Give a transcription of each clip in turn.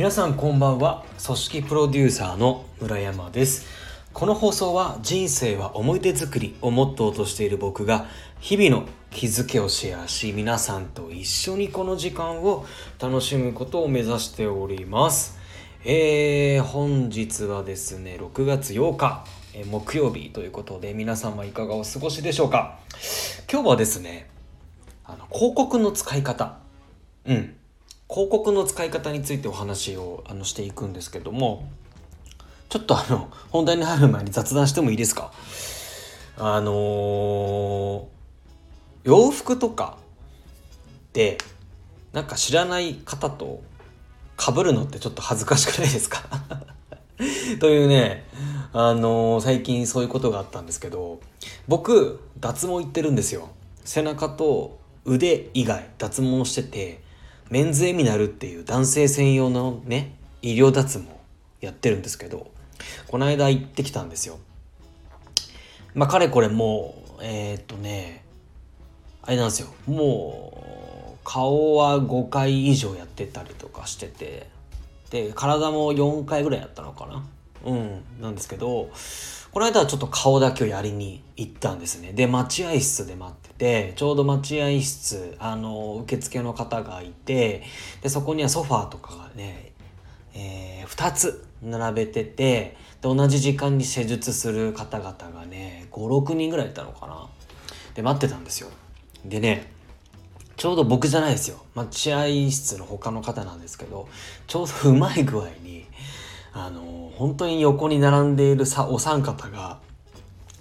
皆さんこんばんは。組織プロデューサーの村山です。この放送は人生は思い出作りをモットーとしている僕が日々の気づけをシェアし皆さんと一緒にこの時間を楽しむことを目指しております。えー、本日はですね6月8日木曜日ということで皆様いかがお過ごしでしょうか。今日はですねあの広告の使い方。うん。広告の使い方についてお話をあのしていくんですけどもちょっとあの本題に入る前に雑談してもいいですか？あのー、洋服とかでなんか知らない方と被るのってちょっと恥ずかしくないですか？というね、あのー、最近そういうことがあったんですけど、僕、脱毛行ってるんですよ。背中と腕以外脱毛してて、メンズエミナルっていう男性専用のね、医療脱毛やってるんですけど、この間行ってきたんですよ。まあ、かれこれもう、えー、っとね、あれなんですよ。もう、顔は5回以上やってたりとかしてて、で、体も4回ぐらいやったのかなうん、なんですけど、この間はちょっと顔だけをやりに行ったんですね。で、待合室で待ってて、ちょうど待合室、あの、受付の方がいて、で、そこにはソファーとかがね、えー、2つ並べてて、で、同じ時間に施術する方々がね、5、6人ぐらいいたのかな。で、待ってたんですよ。でね、ちょうど僕じゃないですよ。待合室の他の方なんですけど、ちょうどうまい具合に、あの、本当に横に並んでいるさお三方が、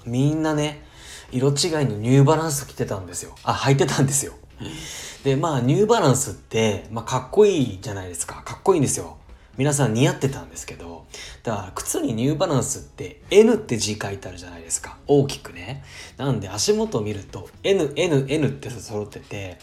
みんなね、色違いのニューバランス着てたんですよ。あ、履いてたんですよ。で、まあ、ニューバランスって、まあ、かっこいいじゃないですか。かっこいいんですよ。皆さん似合ってたんですけど、だから靴にニューバランスって N って字書いてあるじゃないですか。大きくね。なんで足元を見ると N、N、N って揃ってて、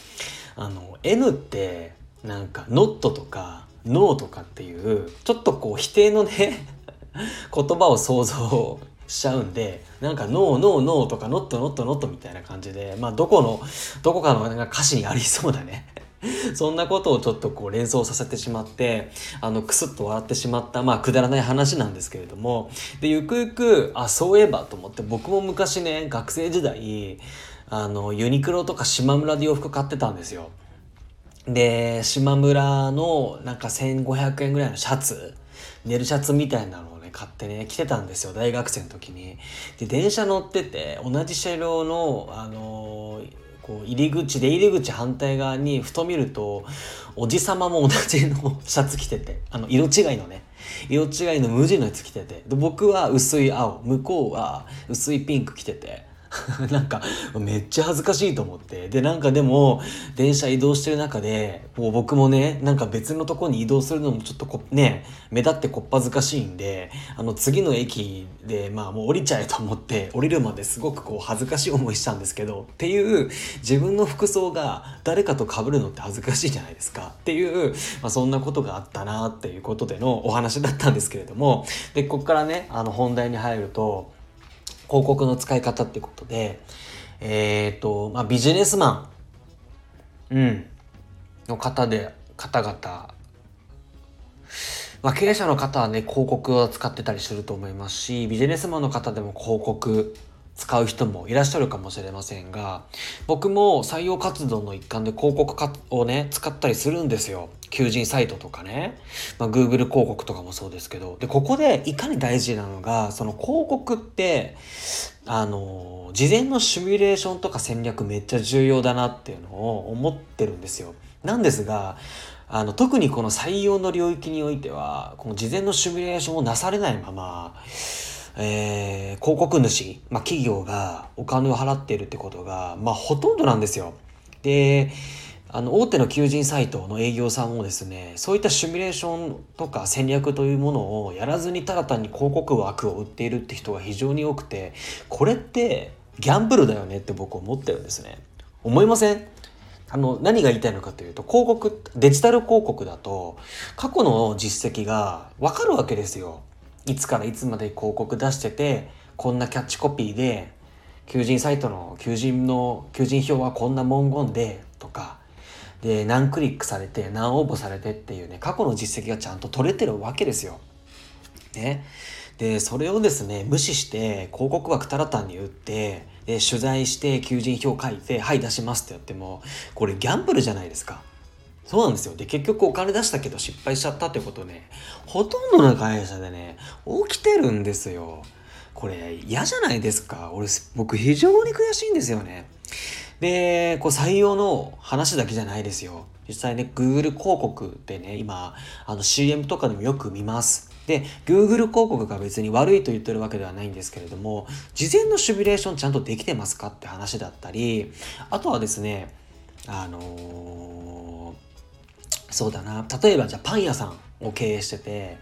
あの、N ってなんかノットとかノーとかっていうちょっとこう否定のね 言葉を想像しちゃうんでなんかノーノーノーとかノットノットノットみたいな感じでまあどこのどこかのなんか歌詞にありそうだね そんなことをちょっとこう連想させてしまって、あの、クスッと笑ってしまった、まあ、くだらない話なんですけれども、で、ゆくゆく、あ、そういえばと思って、僕も昔ね、学生時代、あの、ユニクロとか島村で洋服買ってたんですよ。で、島村のなんか1500円ぐらいのシャツ、寝るシャツみたいなのをね、買ってね、着てたんですよ、大学生の時に。で、電車乗ってて、同じ車両の、あのーこう入り口出入り口反対側にふと見るとおじさまも同じの シャツ着ててあの色違いのね色違いの無地のやつ着ててで僕は薄い青向こうは薄いピンク着てて なんかめっちゃ恥ずかしいと思って。でなんかでも電車移動してる中でもう僕もねなんか別のとこに移動するのもちょっとこね目立ってこっぱずかしいんであの次の駅でまあもう降りちゃえと思って降りるまですごくこう恥ずかしい思いしたんですけどっていう自分の服装が誰かと被るのって恥ずかしいじゃないですか。っていう、まあ、そんなことがあったなっていうことでのお話だったんですけれども。でここからねあの本題に入ると広告の使い方ってことで、えっ、ー、と、まあ、ビジネスマン、うん、の方で、方々、まあ、経営者の方はね、広告を使ってたりすると思いますし、ビジネスマンの方でも広告使う人もいらっしゃるかもしれませんが、僕も採用活動の一環で広告をね、使ったりするんですよ。求人サイトとかね、まあ、Google 広告とかもそうですけど、で、ここでいかに大事なのが、その広告って、あの、事前のシミュレーションとか戦略めっちゃ重要だなっていうのを思ってるんですよ。なんですが、あの、特にこの採用の領域においては、この事前のシミュレーションをなされないまま、えー、広告主、まあ、企業がお金を払っているってことが、まあ、ほとんどなんですよ。で、あの、大手の求人サイトの営業さんもですね、そういったシミュレーションとか戦略というものをやらずにただ単に広告枠を売っているって人が非常に多くて、これってギャンブルだよねって僕思ってるんですね。思いません？あの、何が言いたいのかというと、広告、デジタル広告だと、過去の実績がわかるわけですよ。いつからいつまで広告出してて、こんなキャッチコピーで、求人サイトの求人の、求人票はこんな文言で、とか、で、何クリックされて、何応募されてっていうね、過去の実績がちゃんと取れてるわけですよ。ね。で、それをですね、無視して広告枠たらたんに打って、で、取材して求人票書いて、はい出しますってやっても、これギャンブルじゃないですか。そうなんですよ。で、結局お金出したけど失敗しちゃったってことね、ほとんどの会社でね、起きてるんですよ。これ嫌じゃないですか。俺、僕非常に悔しいんですよね。で、こう採用の話だけじゃないですよ。実際ね、Google 広告でね、今、あの CM とかでもよく見ます。で、Google 広告が別に悪いと言ってるわけではないんですけれども、事前のシミュレーションちゃんとできてますかって話だったり、あとはですね、あのー、そうだな、例えばじゃあパン屋さんを経営してて、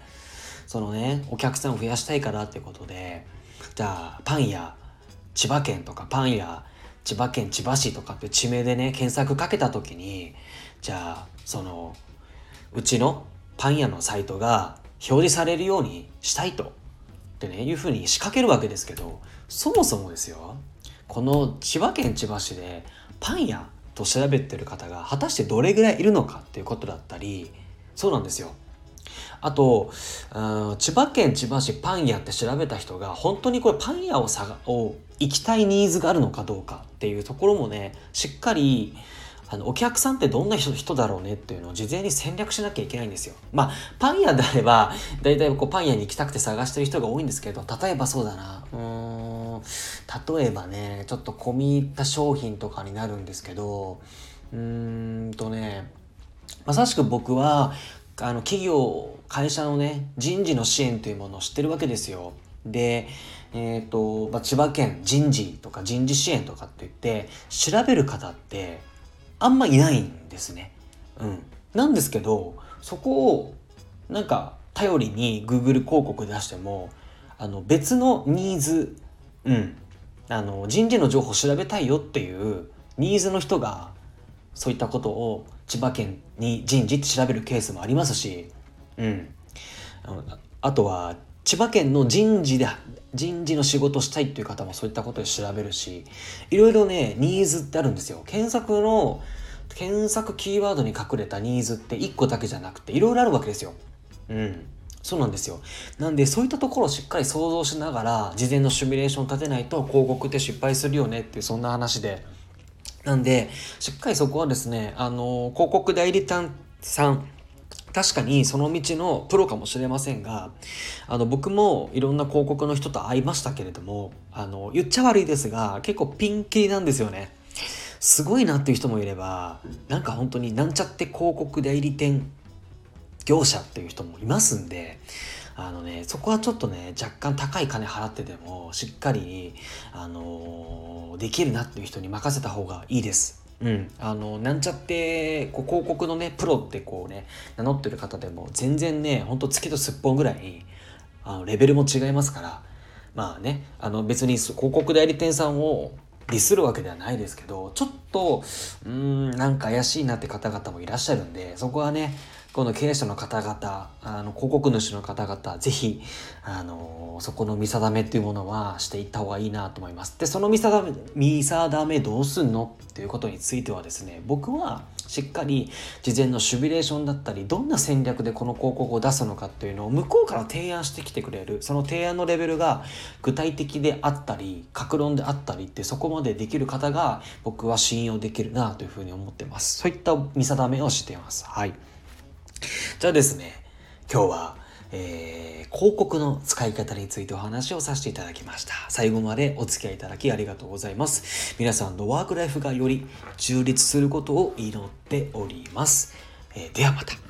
そのね、お客さんを増やしたいからってことで、じゃあパン屋、千葉県とかパン屋、千葉県千葉市とかって地名でね、検索かけた時に、じゃあ、その、うちのパン屋のサイトが表示されるようにしたいと。ってねいうふうに仕掛けるわけですけどそもそもですよ。この千葉県千葉市でパン屋と調べてる方が果たしてどれぐらいいるのかっていうことだったりそうなんですよ。あと、千葉県千葉市パン屋って調べた人が本当にこれパン屋をさを行きたいニーズがあるのかどうかっていうところもねしっかりあのお客さんってどんな人人だろうねっていうのを事前に戦略しなきゃいけないんですよ。まあパン屋であれば大体こうパン屋に行きたくて探してる人が多いんですけど例えばそうだなうーん例えばねちょっと込み入った商品とかになるんですけどうーんとねまさしく僕はあの企業会社のね人事の支援というものを知ってるわけですよ。で、えっ、ー、と、まあ、千葉県人事とか人事支援とかって言って調べる方ってあんまいないんですね。うん。なんですけど、そこをなんか頼りに Google 広告出しても、あの別のニーズ、うん。あの人事の情報調べたいよっていうニーズの人がそういったことを千葉県に人事って調べるケースもありますし、うん。あとは千葉県の人事で人事の仕事したいっていう方もそういったことで調べるしいろいろねニーズってあるんですよ。検索の検索キーワードに隠れたニーズって1個だけじゃなくていろいろあるわけですよ。うん。そうなんですよ。なんでそういったところをしっかり想像しながら事前のシミュレーションを立てないと広告って失敗するよねっていうそんな話で。なんでしっかりそこはですねあの広告代理店さん確かにその道のプロかもしれませんがあの僕もいろんな広告の人と会いましたけれどもあの言っちゃ悪いですが結構ピンキリなんですよね。すごいなっていう人もいればなんか本当になんちゃって広告代理店業者っていう人もいますんであのねそこはちょっとね若干高い金払ってでもしっかりあのできるなっていう人に任せた方がいいです。うん、あのなんちゃってこう広告のねプロってこうね名乗ってる方でも全然ねほんと月とすっぽんぐらいあのレベルも違いますからまあねあの別に広告代理店さんをディスるわけではないですけどちょっとうんなんか怪しいなって方々もいらっしゃるんでそこはねこの経営者の方々、あの広告主の方々、ぜひ、あのそこの見定めっていうものはしていった方がいいなと思います。で、その見定め、見定めどうすんのっていうことについてはですね、僕はしっかり事前のシミュレーションだったり、どんな戦略でこの広告を出すのかっていうのを向こうから提案してきてくれる、その提案のレベルが具体的であったり、格論であったりってそこまでできる方が僕は信用できるなというふうに思ってます。そういった見定めをしています。はい。じゃあですね、今日は、えー、広告の使い方についてお話をさせていただきました。最後までお付き合いいただきありがとうございます。皆さんのワークライフがより充実することを祈っております。えー、ではまた。